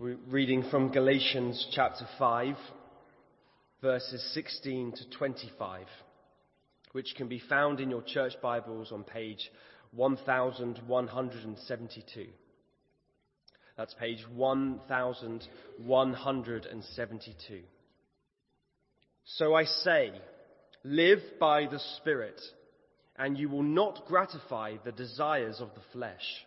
We're reading from Galatians chapter 5, verses 16 to 25, which can be found in your church Bibles on page 1172. That's page 1172. So I say, live by the Spirit, and you will not gratify the desires of the flesh.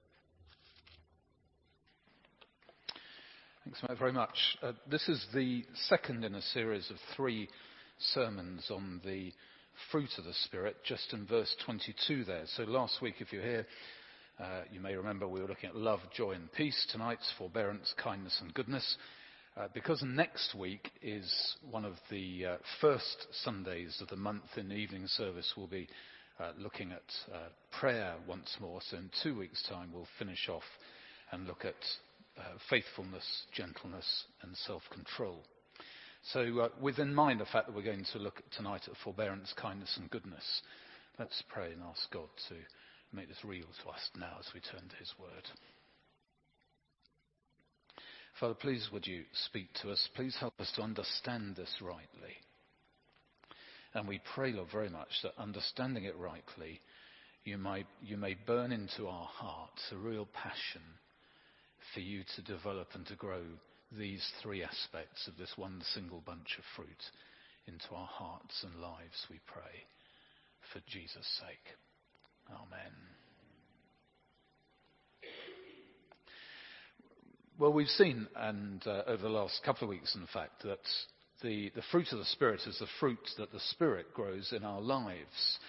Thanks very much. Uh, this is the second in a series of three sermons on the fruit of the Spirit, just in verse 22 there. So last week, if you're here, uh, you may remember we were looking at love, joy, and peace. Tonight's forbearance, kindness, and goodness. Uh, because next week is one of the uh, first Sundays of the month in the evening service, we'll be uh, looking at uh, prayer once more. So in two weeks' time, we'll finish off and look at uh, faithfulness, gentleness, and self-control. So, uh, with in mind the fact that we're going to look tonight at forbearance, kindness, and goodness, let's pray and ask God to make this real to us now as we turn to His Word. Father, please would you speak to us? Please help us to understand this rightly. And we pray, Lord, very much that understanding it rightly, you you may burn into our hearts a real passion for you to develop and to grow these three aspects of this one single bunch of fruit into our hearts and lives, we pray, for Jesus' sake. Amen. Well, we've seen, and uh, over the last couple of weeks, in fact, that the, the fruit of the Spirit is the fruit that the Spirit grows in our lives.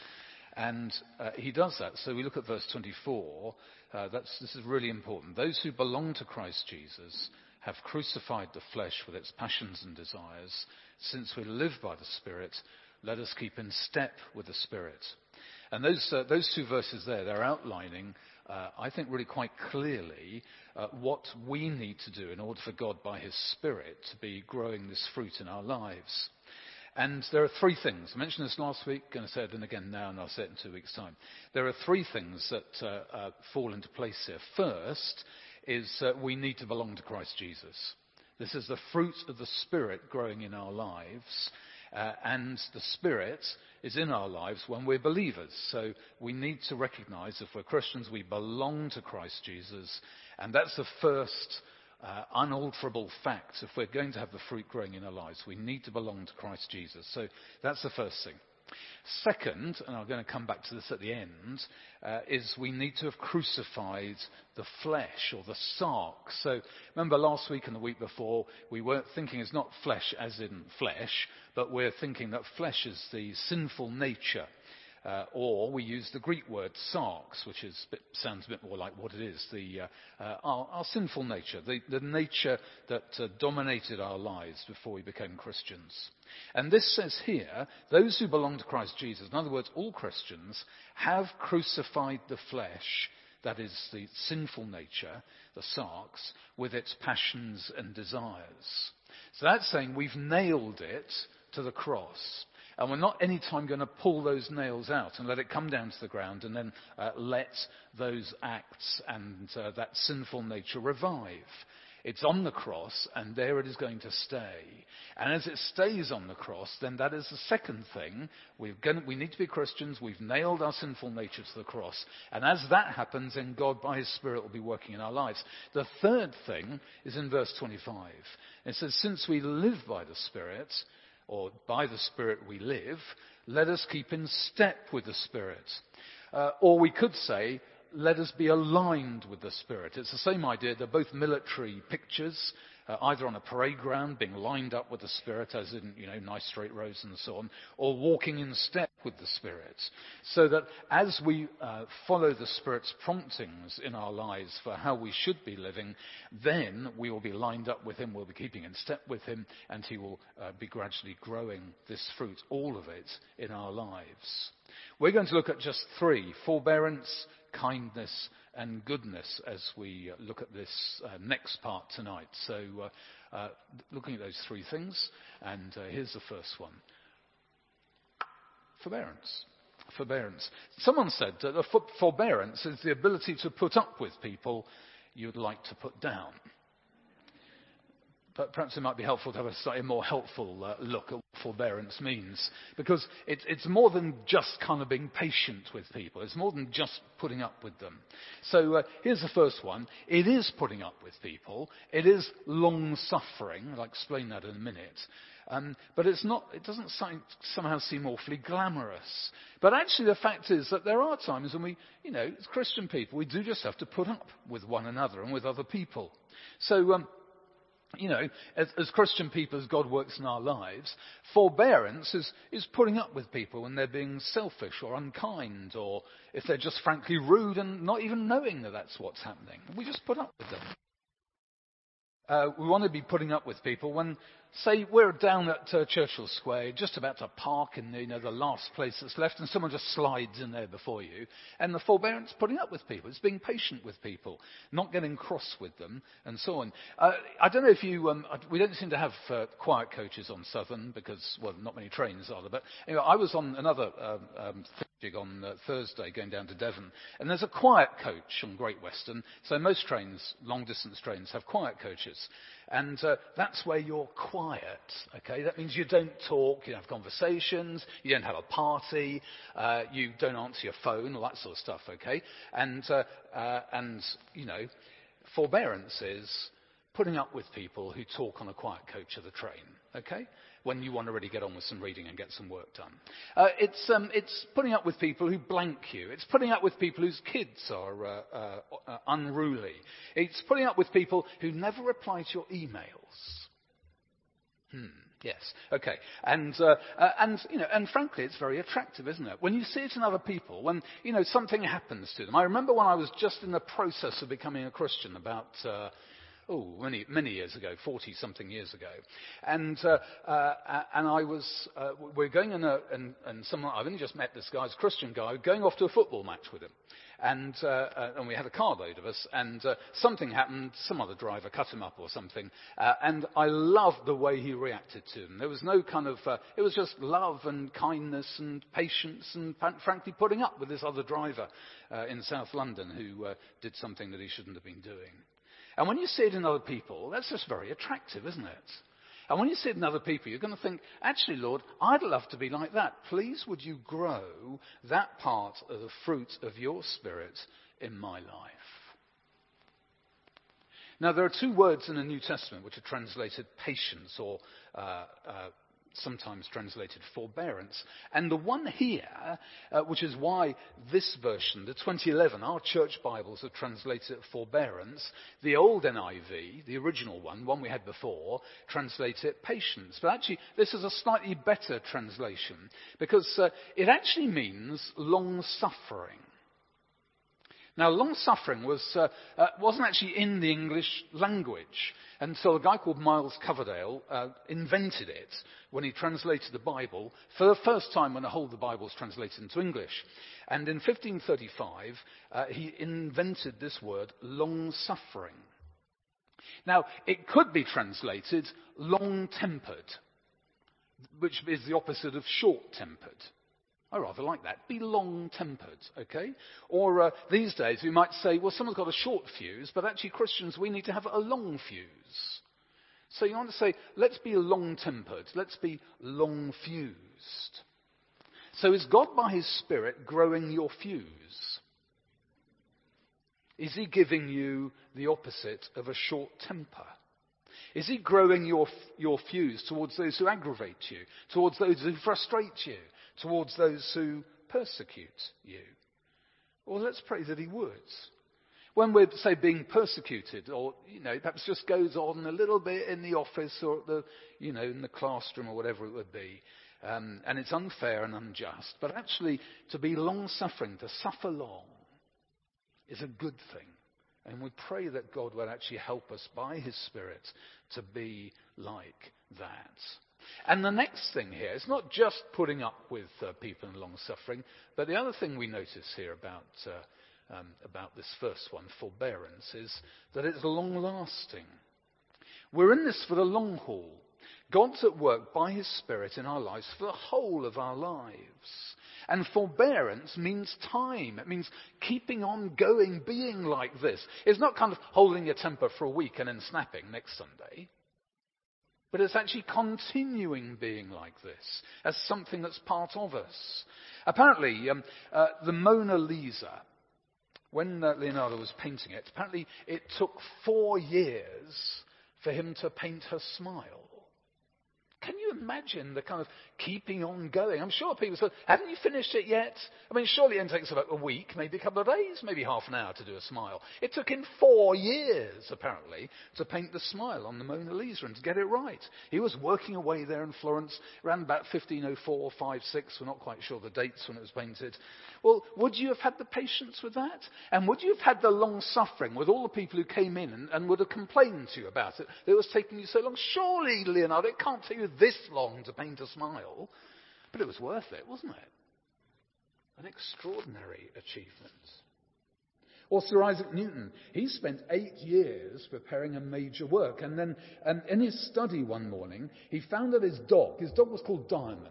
And uh, he does that. So we look at verse 24. Uh, this is really important. Those who belong to Christ Jesus have crucified the flesh with its passions and desires. Since we live by the Spirit, let us keep in step with the Spirit. And those, uh, those two verses there, they're outlining uh, I think, really quite clearly uh, what we need to do in order for God, by His Spirit, to be growing this fruit in our lives. And there are three things. I mentioned this last week, and I say it again now, and I'll say it in two weeks' time. There are three things that uh, uh, fall into place here. First is uh, we need to belong to Christ Jesus. This is the fruit of the Spirit growing in our lives. Uh, and the Spirit is in our lives when we're believers. So we need to recognize if we're Christians, we belong to Christ Jesus. And that's the first uh, unalterable facts. If we're going to have the fruit growing in our lives, we need to belong to Christ Jesus. So that's the first thing. Second, and I'm going to come back to this at the end, uh, is we need to have crucified the flesh or the sark. So remember last week and the week before, we weren't thinking it's not flesh as in flesh, but we're thinking that flesh is the sinful nature. Uh, or we use the Greek word sarx, which is, sounds a bit more like what it is, the, uh, uh, our, our, sinful nature, the, the nature that uh, dominated our lives before we became Christians. And this says here, those who belong to Christ Jesus, in other words, all Christians, have crucified the flesh, that is the sinful nature, the sarx, with its passions and desires. So that's saying we've nailed it to the cross. And we're not any time going to pull those nails out and let it come down to the ground and then uh, let those acts and uh, that sinful nature revive. It's on the cross, and there it is going to stay. And as it stays on the cross, then that is the second thing. Gonna, we need to be Christians. We've nailed our sinful nature to the cross. And as that happens, then God, by His Spirit, will be working in our lives. The third thing is in verse 25. It says, Since we live by the Spirit, or by the Spirit we live, let us keep in step with the Spirit. Uh, or we could say, let us be aligned with the Spirit. It's the same idea. They're both military pictures, uh, either on a parade ground, being lined up with the Spirit, as in, you know, nice straight rows and so on, or walking in step with the Spirit. So that as we uh, follow the Spirit's promptings in our lives for how we should be living, then we will be lined up with Him, we'll be keeping in step with Him, and He will uh, be gradually growing this fruit, all of it, in our lives. We're going to look at just three forbearance, kindness and goodness as we look at this uh, next part tonight. So, uh, uh, looking at those three things, and uh, here's the first one forbearance. Forbearance. Someone said that forbearance is the ability to put up with people you'd like to put down. But perhaps it might be helpful to have a slightly more helpful uh, look at what forbearance means. Because it, it's more than just kind of being patient with people. It's more than just putting up with them. So uh, here's the first one. It is putting up with people. It is long suffering. I'll explain that in a minute. Um, but it's not, it doesn't somehow seem awfully glamorous. But actually the fact is that there are times when we, you know, as Christian people, we do just have to put up with one another and with other people. So, um, you know, as, as, Christian people, as God works in our lives, forbearance is, is putting up with people when they're being selfish or unkind or if they're just frankly rude and not even knowing that that's what's happening. We just put up with them. Uh, we want to be putting up with people when, say, we're down at uh, Churchill Square, just about to park in the, you know, the last place that's left, and someone just slides in there before you. And the forbearance putting up with people. It's being patient with people, not getting cross with them, and so on. Uh, I don't know if you, um, we don't seem to have uh, quiet coaches on Southern because, well, not many trains are there. But anyway, I was on another um, um, on uh, Thursday going down to Devon. And there's a quiet coach on Great Western. So most trains, long distance trains, have quiet coaches. And uh, that's where you're quiet, okay? That means you don't talk, you don't have conversations, you don't have a party, uh, you don't answer your phone, all that sort of stuff, okay? And, uh, uh and you know, forbearance is putting up with people who talk on a quiet coach of the train, okay? When you want to really get on with some reading and get some work done. Uh, it's, um, it's putting up with people who blank you. It's putting up with people whose kids are uh, uh, uh, unruly. It's putting up with people who never reply to your emails. Hmm. Yes. Okay. And, uh, uh, and, you know, and frankly, it's very attractive, isn't it? When you see it in other people, when, you know, something happens to them. I remember when I was just in the process of becoming a Christian about, uh, oh, many, many years ago, 40 something years ago. And, uh, uh, and I was, uh, we're going in a, and, and someone, I've only just met this guy, a Christian guy, going off to a football match with him. And, uh, uh, and we had a carload of us, and uh, something happened, some other driver cut him up or something, and I loved the way he reacted to him. There was no kind of, it was just love and kindness and patience and frankly putting up with this other driver in South London who did something that he shouldn't have been doing. And when you see it in other people, that's just very attractive, isn't it? And when you see it in other people, you're going to think, actually, Lord, I'd love to be like that. Please, would you grow that part of the fruit of your Spirit in my life? Now, there are two words in the New Testament which are translated patience or uh, uh, sometimes translated forbearance. And the one here, uh, which is why this version, the 2011, our church Bibles have translated it forbearance. The old NIV, the original one, one we had before, translates it patience. But actually, this is a slightly better translation because uh, it actually means long suffering. Now, long suffering was, uh, uh, wasn't actually in the English language until a guy called Miles Coverdale uh, invented it when he translated the Bible for the first time when the whole of the Bible was translated into English. And in 1535, uh, he invented this word, long suffering. Now, it could be translated long tempered which is the opposite of short tempered. I rather like that. Be long tempered, okay? Or uh, these days we might say, well, someone's got a short fuse, but actually, Christians, we need to have a long fuse. So you want to say, let's be long tempered, let's be long fused. So is God by His Spirit growing your fuse? Is He giving you the opposite of a short temper? Is He growing your, your fuse towards those who aggravate you, towards those who frustrate you, towards those who persecute you? Well, let's pray that He would. When we're, say, being persecuted, or, you know, perhaps just goes on a little bit in the office or at the, you know, in the classroom or whatever it would be, um, and it's unfair and unjust, but actually to be long suffering, to suffer long, is a good thing. And we pray that God will actually help us by His Spirit to be like that. And the next thing here is not just putting up with uh, people in long suffering, but the other thing we notice here about, uh, um, about this first one, forbearance, is that it's long lasting. We're in this for the long haul. God's at work by His Spirit in our lives for the whole of our lives. And forbearance means time. It means keeping on going, being like this. It's not kind of holding your temper for a week and then snapping next Sunday. But it's actually continuing being like this as something that's part of us. Apparently, um, uh, the Mona Lisa, when uh, Leonardo was painting it, apparently it took four years for him to paint her smile. Can you imagine the kind of keeping on going? I'm sure people said, haven't you finished it yet? I mean, surely it takes about a week, maybe a couple of days, maybe half an hour to do a smile. It took him four years, apparently, to paint the smile on the Mona Lisa and to get it right. He was working away there in Florence around about 1504, 5, 6. We're not quite sure the dates when it was painted. Well, would you have had the patience with that? And would you have had the long suffering with all the people who came in and, and would have complained to you about it? That it was taking you so long. Surely, Leonardo, it can't take you this long to paint a smile. But it was worth it, wasn't it? An extraordinary achievement. Or Sir Isaac Newton, he spent eight years preparing a major work. And then um, in his study one morning, he found that his dog, his dog was called Diamond.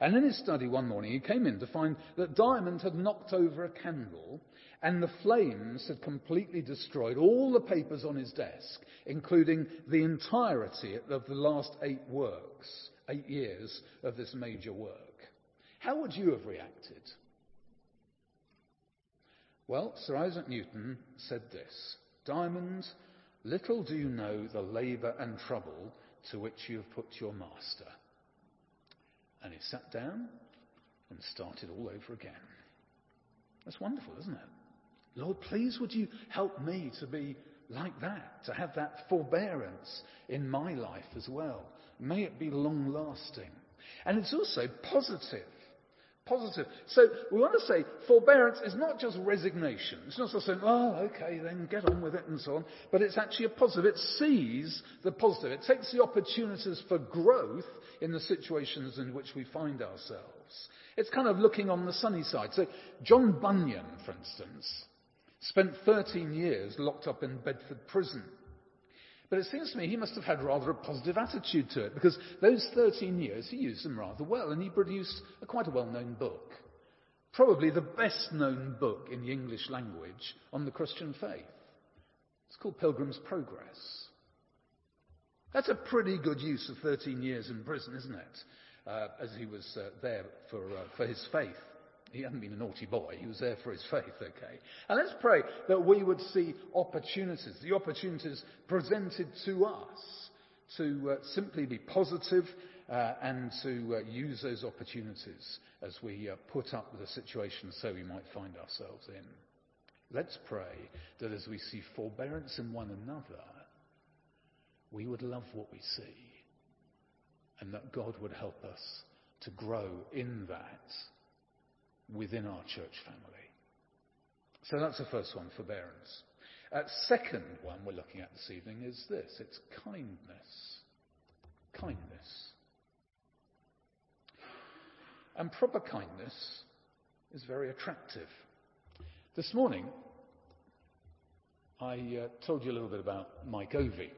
And in his study one morning, he came in to find that Diamond had knocked over a candle and the flames had completely destroyed all the papers on his desk, including the entirety of the last eight works, eight years of this major work. How would you have reacted? Well, Sir Isaac Newton said this Diamond, little do you know the labour and trouble to which you have put your master. And he sat down and started all over again. That's wonderful, isn't it? Lord, please would you help me to be like that, to have that forbearance in my life as well. May it be long lasting. And it's also positive. Positive. So we want to say forbearance is not just resignation. It's not just saying, oh, okay, then get on with it and so on. But it's actually a positive. It sees the positive. It takes the opportunities for growth in the situations in which we find ourselves. It's kind of looking on the sunny side. So John Bunyan, for instance, spent 13 years locked up in Bedford prison. But it seems to me he must have had rather a positive attitude to it because those 13 years he used them rather well and he produced a quite a well-known book. Probably the best known book in the English language on the Christian faith. It's called Pilgrim's Progress. That's a pretty good use of 13 years in prison, isn't it? Uh, as he was uh, there for, uh, for his faith. He hadn't been a naughty boy. He was there for his faith, okay? And let's pray that we would see opportunities, the opportunities presented to us to uh, simply be positive, uh, and to uh, use those opportunities as we uh, put up with the situation so we might find ourselves in. Let's pray that as we see forbearance in one another, we would love what we see and that God would help us to grow in that within our church family. So that's the first one, forbearance. Uh, second one we're looking at this evening is this it's kindness. Kindness. And proper kindness is very attractive. This morning, I uh, told you a little bit about Mike Ovey.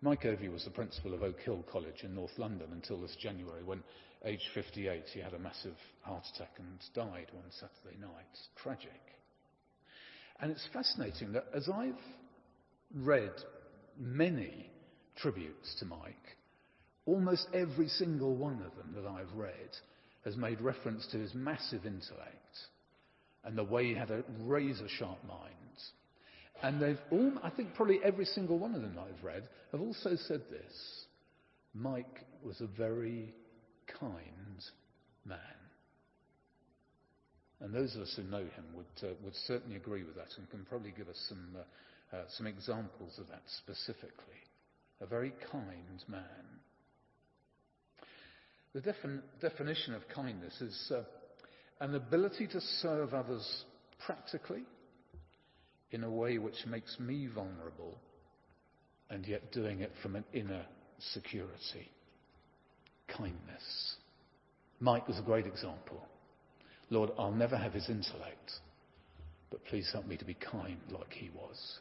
Mike Ovey was the principal of Oak Hill College in North London until this January when, aged 58, he had a massive heart attack and died one Saturday night. Tragic. And it's fascinating that as I've read many tributes to Mike, almost every single one of them that I've read has made reference to his massive intellect and the way he had a razor sharp mind and they've all, I think probably every single one of them that I've read have also said this. Mike was a very kind man. And those of us who know him would, uh, would certainly agree with that and can probably give us some, uh, uh, some examples of that specifically. A very kind man. The defin- definition of kindness is uh, an ability to serve others practically in a way which makes me vulnerable and yet doing it from an inner security. Kindness. Mike was a great example. Lord, I'll never have his intellect, but please help me to be kind like he was.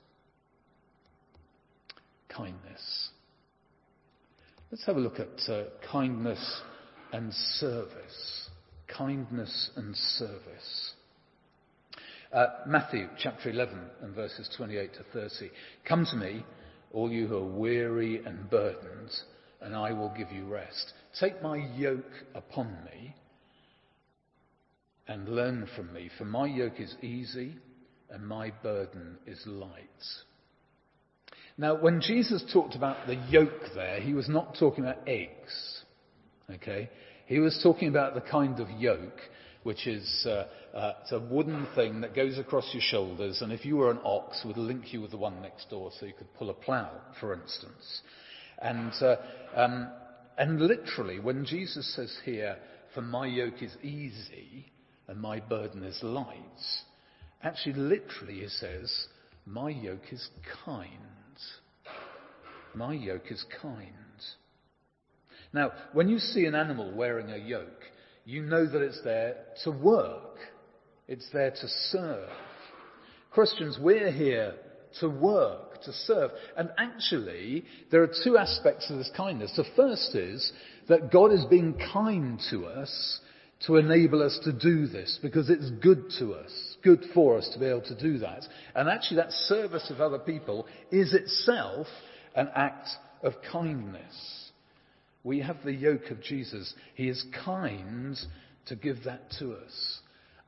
Kindness. Let's have a look at uh, kindness and service. Kindness and service. Uh, Matthew chapter 11 and verses 28 to 30. Come to me, all you who are weary and burdened, and I will give you rest. Take my yoke upon me and learn from me, for my yoke is easy and my burden is light. Now, when Jesus talked about the yoke there, he was not talking about eggs. Okay? He was talking about the kind of yoke which is uh, uh, it's a wooden thing that goes across your shoulders, and if you were an ox, would link you with the one next door, so you could pull a plough, for instance. And uh, um, and literally, when Jesus says here, "For my yoke is easy and my burden is light," actually, literally, he says, "My yoke is kind." My yoke is kind. Now, when you see an animal wearing a yoke, you know that it's there to work. It's there to serve. Christians, we're here to work, to serve. And actually, there are two aspects of this kindness. The first is that God is being kind to us to enable us to do this because it's good to us, good for us to be able to do that. And actually that service of other people is itself an act of kindness. We have the yoke of Jesus. He is kind to give that to us.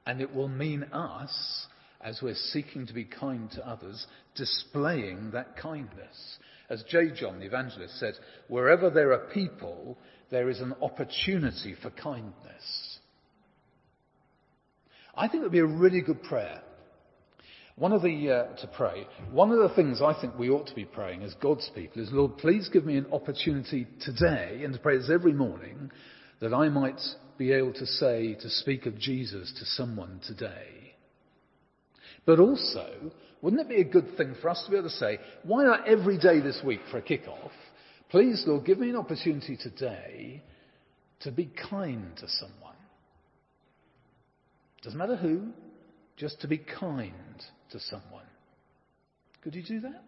And it will mean us, as we're seeking to be kind to others, displaying that kindness. As J. John the evangelist said, wherever there are people, there is an opportunity for kindness. I think it would be a really good prayer one of the, uh, to pray, one of the things I think we ought to be praying as God's people is, Lord, please give me an opportunity today, and to pray this every morning, that I might be able to say, to speak of Jesus to someone today. But also, wouldn't it be a good thing for us to be able to say, why not every day this week for a kick-off, please, Lord, give me an opportunity today to be kind to someone. Doesn't matter who, just to be kind to someone. Could you do that?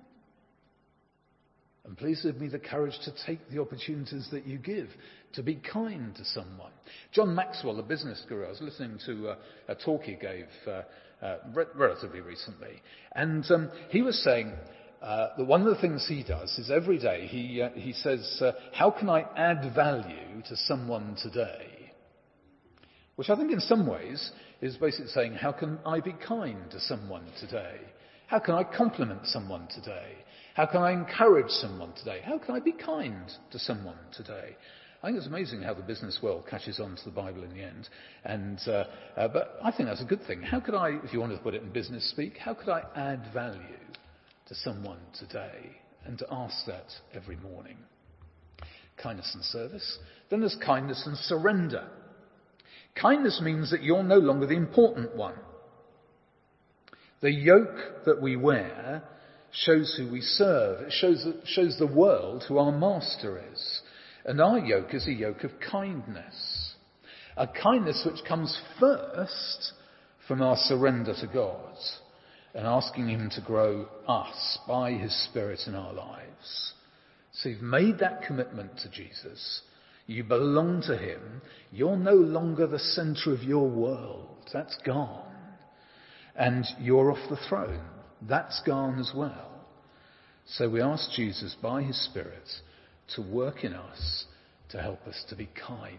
And please give me the courage to take the opportunities that you give to be kind to someone. John Maxwell, a business guru, I was listening to a, a talk he gave uh, uh, re- relatively recently, and um, he was saying uh, that one of the things he does is every day he, uh, he says, uh, How can I add value to someone today? Which I think in some ways is basically saying, how can I be kind to someone today? How can I compliment someone today? How can I encourage someone today? How can I be kind to someone today? I think it's amazing how the business world catches on to the Bible in the end. And, uh, uh, but I think that's a good thing. How could I, if you want to put it in business speak, how could I add value to someone today? And to ask that every morning. Kindness and service. Then there's kindness and surrender. Kindness means that you're no longer the important one. The yoke that we wear shows who we serve. It shows, shows the world who our master is. And our yoke is a yoke of kindness. A kindness which comes first from our surrender to God and asking Him to grow us by His Spirit in our lives. So you've made that commitment to Jesus. You belong to Him. You're no longer the center of your world. That's gone. And you're off the throne. That's gone as well. So we ask Jesus by His Spirit to work in us to help us to be kind,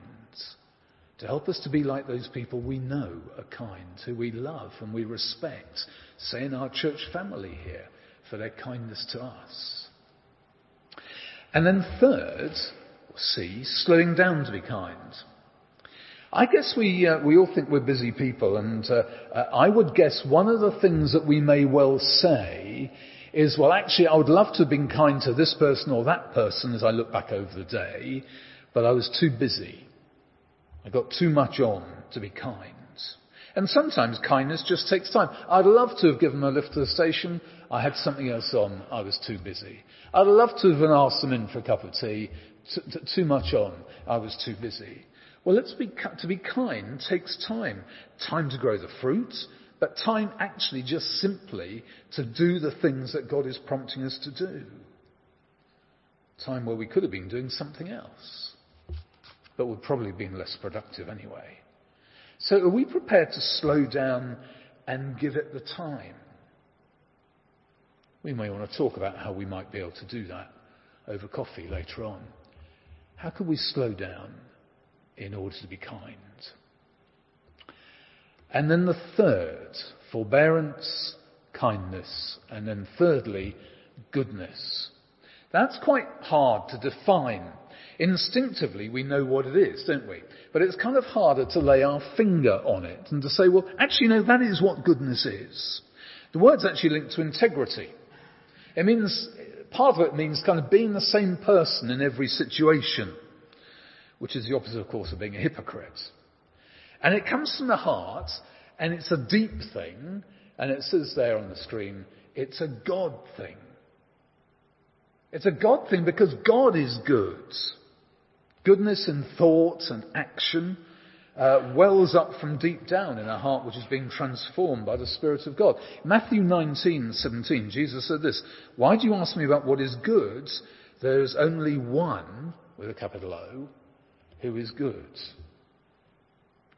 to help us to be like those people we know are kind, who we love and we respect, say in our church family here, for their kindness to us. And then third, C, slowing down to be kind. I guess we, uh, we all think we're busy people, and uh, uh, I would guess one of the things that we may well say is, well, actually, I would love to have been kind to this person or that person as I look back over the day, but I was too busy. I got too much on to be kind. And sometimes kindness just takes time. I'd love to have given them a lift to the station. I had something else on. I was too busy. I'd love to have asked them in for a cup of tea. T- t- too much on. I was too busy. Well, let's be, to be kind takes time. Time to grow the fruit, but time actually just simply to do the things that God is prompting us to do. Time where we could have been doing something else, but would probably have been less productive anyway. So are we prepared to slow down and give it the time? We may want to talk about how we might be able to do that over coffee later on. How can we slow down in order to be kind? And then the third, forbearance, kindness, and then thirdly, goodness. That's quite hard to define. Instinctively, we know what it is, don't we? But it's kind of harder to lay our finger on it and to say, well, actually, no, that is what goodness is. The word's actually linked to integrity. It means, part of it means kind of being the same person in every situation, which is the opposite, of course, of being a hypocrite. And it comes from the heart, and it's a deep thing, and it says there on the screen, it's a God thing. It's a God thing because God is good. Goodness in thought and action uh, wells up from deep down in a heart which is being transformed by the Spirit of God. Matthew 19, 17, Jesus said this, Why do you ask me about what is good? There is only one, with a capital O, who is good.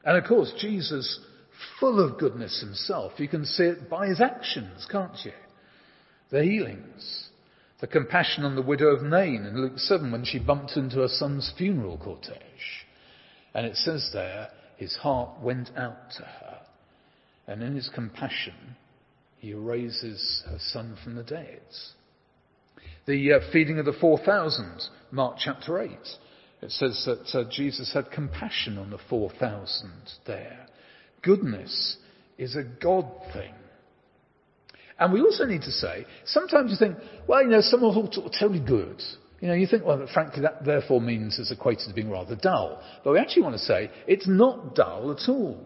And of course, Jesus, full of goodness himself, you can see it by his actions, can't you? The healings, the compassion on the widow of Nain in Luke 7 when she bumped into her son's funeral cortege. And it says there, his heart went out to her. And in his compassion, he raises her son from the dead. The uh, feeding of the 4,000, Mark chapter 8. It says that uh, Jesus had compassion on the 4,000 there. Goodness is a God thing. And we also need to say, sometimes you think, well, you know, someone will totally good. You know, you think, well, frankly, that therefore means it's equated to being rather dull. But we actually want to say it's not dull at all.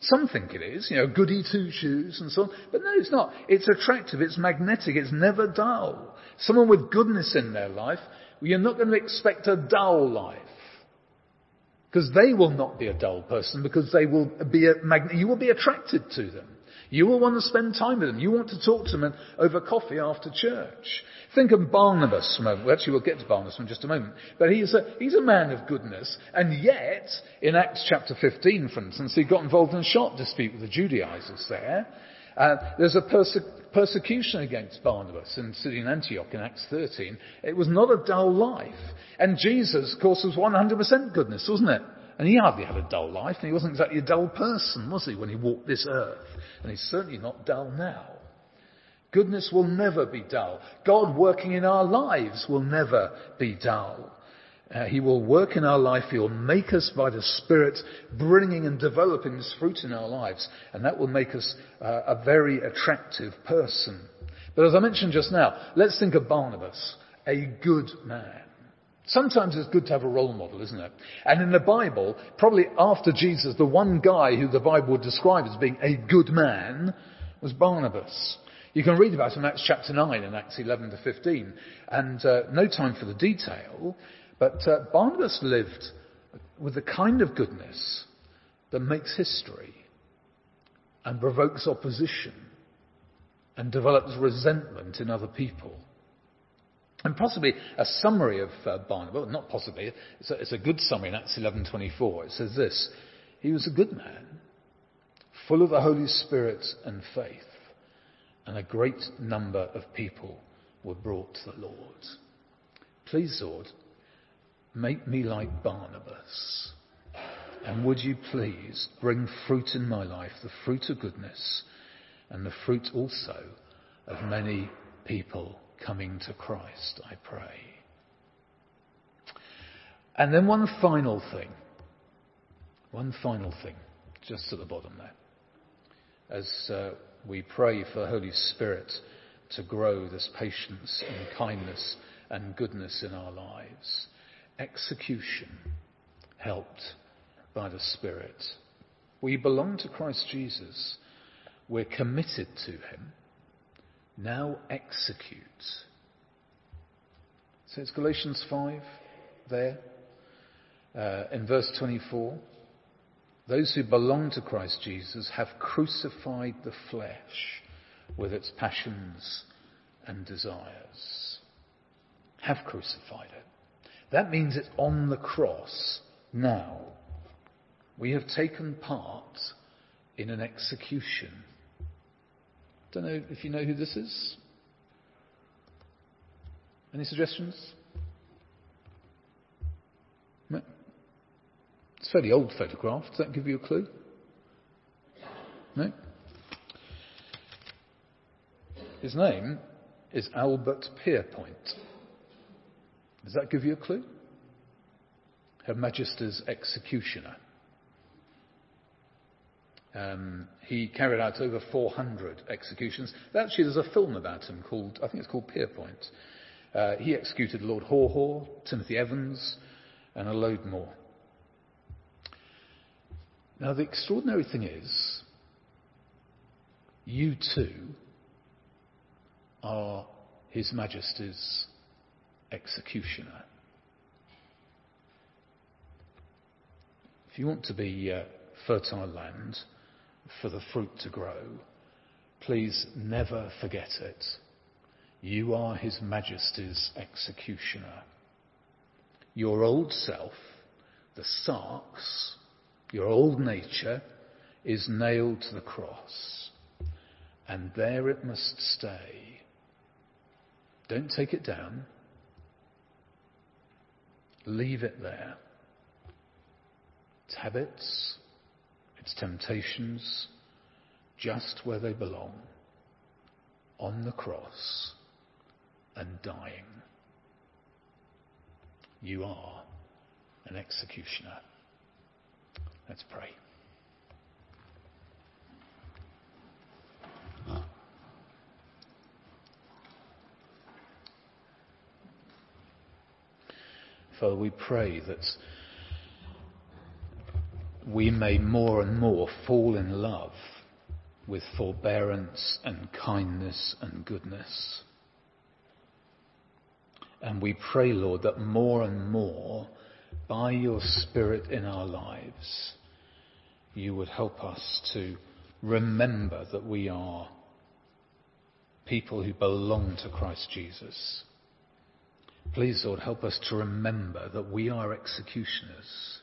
Some think it is, you know, goody two shoes and so on. But no, it's not. It's attractive, it's magnetic, it's never dull. Someone with goodness in their life, you're not going to expect a dull life. Because they will not be a dull person, because they will be a mag- you will be attracted to them. You will want to spend time with them. You want to talk to them over coffee after church. Think of Barnabas. Actually, we'll get to Barnabas in just a moment. But he's a, he's a man of goodness. And yet, in Acts chapter 15, for instance, he got involved in a sharp dispute with the Judaizers there. Uh, there's a perse- persecution against Barnabas and sitting in Antioch in Acts 13. It was not a dull life. And Jesus, of course, was 100% goodness, wasn't it? And he hardly had a dull life, and he wasn't exactly a dull person, was he, when he walked this earth? And he's certainly not dull now. Goodness will never be dull. God working in our lives will never be dull. Uh, he will work in our life. He will make us by the Spirit, bringing and developing this fruit in our lives. And that will make us uh, a very attractive person. But as I mentioned just now, let's think of Barnabas, a good man. Sometimes it's good to have a role model, isn't it? And in the Bible, probably after Jesus, the one guy who the Bible would describe as being a good man was Barnabas. You can read about him in Acts chapter 9 and Acts 11 to 15. And uh, no time for the detail, but uh, Barnabas lived with the kind of goodness that makes history and provokes opposition and develops resentment in other people. And possibly a summary of uh, Barnabas, not possibly, it's a, it's a good summary in Acts 11.24. It says this, he was a good man, full of the Holy Spirit and faith, and a great number of people were brought to the Lord. Please, Lord, make me like Barnabas. And would you please bring fruit in my life, the fruit of goodness, and the fruit also of many people coming to Christ, I pray. And then one final thing. One final thing, just at the bottom there. As uh, we pray for the Holy Spirit to grow this patience and kindness and goodness in our lives. Execution helped by the Spirit. We belong to Christ Jesus. We're committed to Him. Now execute. So it's Galatians 5 there. Uh, in verse 24, those who belong to Christ Jesus have crucified the flesh with its passions and desires. Have crucified it. That means it's on the cross now. We have taken part in an execution. Don't know if you know who this is. Any suggestions? It's a fairly old photograph. Does that give you a clue? No? His name is Albert Pierrepoint. Does that give you a clue? Her Majesty's executioner. Um, he carried out over 400 executions. Actually, there's a film about him called, I think it's called Pierrepoint. Uh, he executed Lord Haw Haw, Timothy Evans, and a load more. Now, the extraordinary thing is, you too are His Majesty's executioner. If you want to be uh, fertile land for the fruit to grow, please never forget it. You are His Majesty's executioner. Your old self, the sarx, your old nature, is nailed to the cross. And there it must stay. Don't take it down. Leave it there. Its habits, its temptations, just where they belong, on the cross and dying. You are an executioner. Let's pray. Father, we pray that we may more and more fall in love with forbearance and kindness and goodness. And we pray, Lord, that more and more, by your Spirit in our lives, you would help us to remember that we are people who belong to Christ Jesus. Please, Lord, help us to remember that we are executioners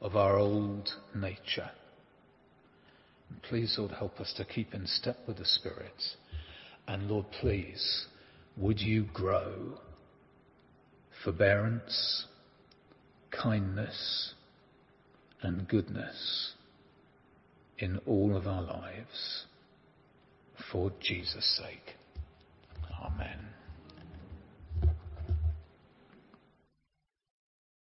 of our old nature. And please, Lord, help us to keep in step with the Spirit. And Lord, please, would you grow forbearance, kindness, and goodness in all of our lives for Jesus' sake. Amen.